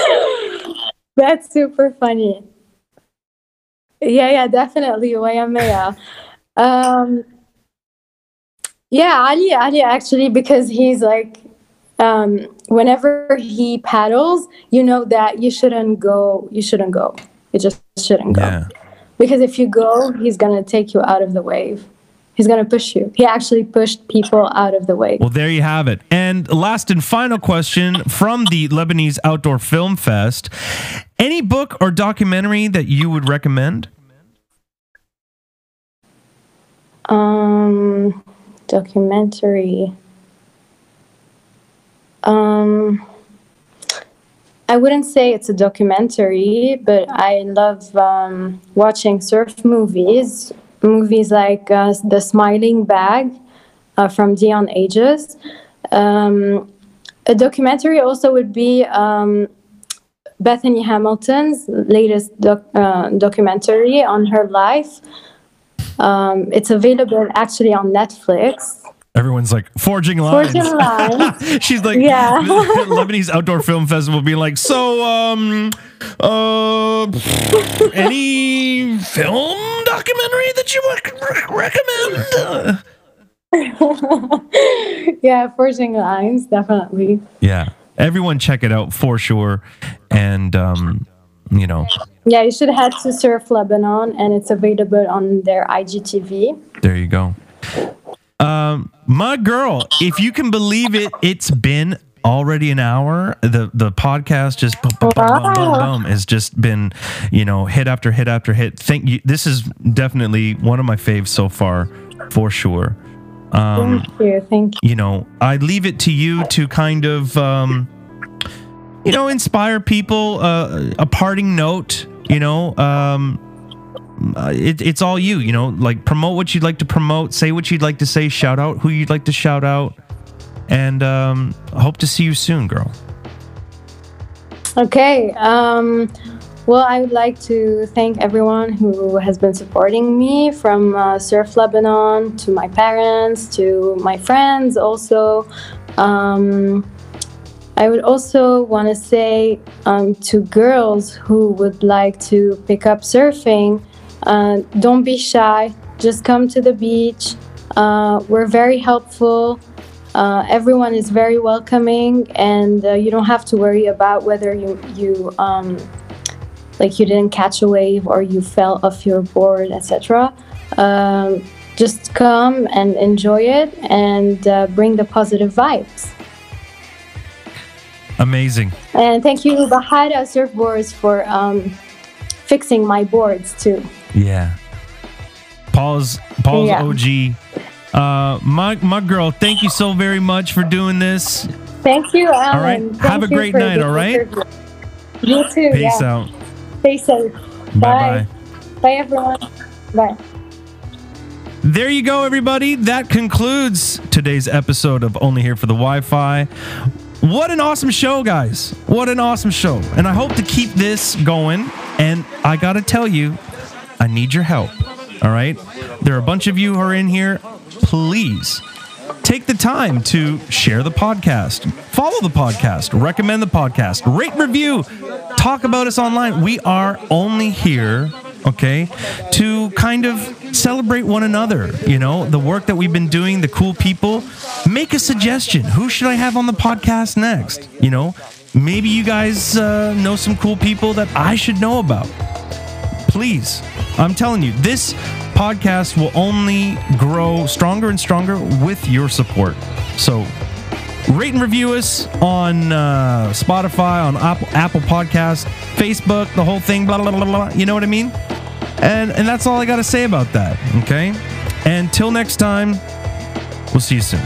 That's super funny. Yeah, yeah, definitely. Wayamea. Um, yeah, Ali, Ali, actually, because he's like, um, whenever he paddles, you know that you shouldn't go. You shouldn't go. You just shouldn't go.
yeah.
Because if you go, he's gonna take you out of the wave. He's gonna push you. He actually pushed people out of the wave.
Well, there you have it. And last and final question from the Lebanese Outdoor Film Fest. Any book or documentary that you would recommend?
Um, documentary. Um, I wouldn't say it's a documentary, but I love um, watching surf movies. Movies like uh, The Smiling Bag uh, from Dion Agius. Um, a documentary also would be um, Bethany Hamilton's latest doc- uh, documentary on her life. Um, it's available actually on Netflix.
Everyone's like forging lines.
Fortune Lines.
She's like
Yeah.
Lebanese Outdoor Film Festival being like, so um uh any film documentary that you rec- recommend?
Yeah, Forging Lines, definitely.
Yeah. Everyone check it out for sure. And um you know.
Yeah, you should head to Surf Lebanon, and it's available on their IGTV.
There you go. Um, my girl, if you can believe it, it's been already an hour. The the podcast just boom, boom, boom, boom, boom, has just been, you know, hit after hit after hit. Thank you. This is definitely one of my faves so far, for sure. Um,
Thank you. Thank you.
you know, I leave it to you to kind of, um, you know, inspire people. Uh, a parting note, you know, um, uh, it, it's all you, you know, like promote what you'd like to promote, say what you'd like to say, shout out who you'd like to shout out, and um, hope to see you soon, girl.
Okay. Um, well, I would like to thank everyone who has been supporting me from uh, Surf Lebanon to my parents to my friends also. Um, I would also want to say um, to girls who would like to pick up surfing, uh, don't be shy. Just come to the beach. Uh, we're very helpful. Uh, everyone is very welcoming, and uh, you don't have to worry about whether you you um, like you didn't catch a wave or you fell off your board, etc. Um, just come and enjoy it and uh, bring the positive vibes.
Amazing.
And thank you, Bahada Surfboards, for um, fixing my boards too.
Yeah. Paul's Paul's
Yeah.
OG. Uh, my my girl, thank you so very much for doing this.
Thank you, Alan.
right.
Thank
Have a great night, all right?
interview. You too.
Peace
yeah.
out.
Stay safe.
Bye bye.
Bye, everyone. Bye.
There you go, everybody. That concludes today's episode of Only Here for the Wi Fi. What an awesome show, guys. What an awesome show. And I hope to keep this going. And I got to tell you, I need your help. All right. There are a bunch of you who are in here. Please take the time to share the podcast, follow the podcast, recommend the podcast, rate, review, talk about us online. We are only here, okay, to kind of celebrate one another, you know, the work that we've been doing, the cool people. Make a suggestion. Who should I have on the podcast next? You know, maybe you guys uh, know some cool people that I should know about please i'm telling you this podcast will only grow stronger and stronger with your support. So rate and review us on uh, spotify on apple, apple podcast facebook the whole thing blah, blah blah blah you know what i mean? And and that's all i got to say about that okay? Until next time we'll see you soon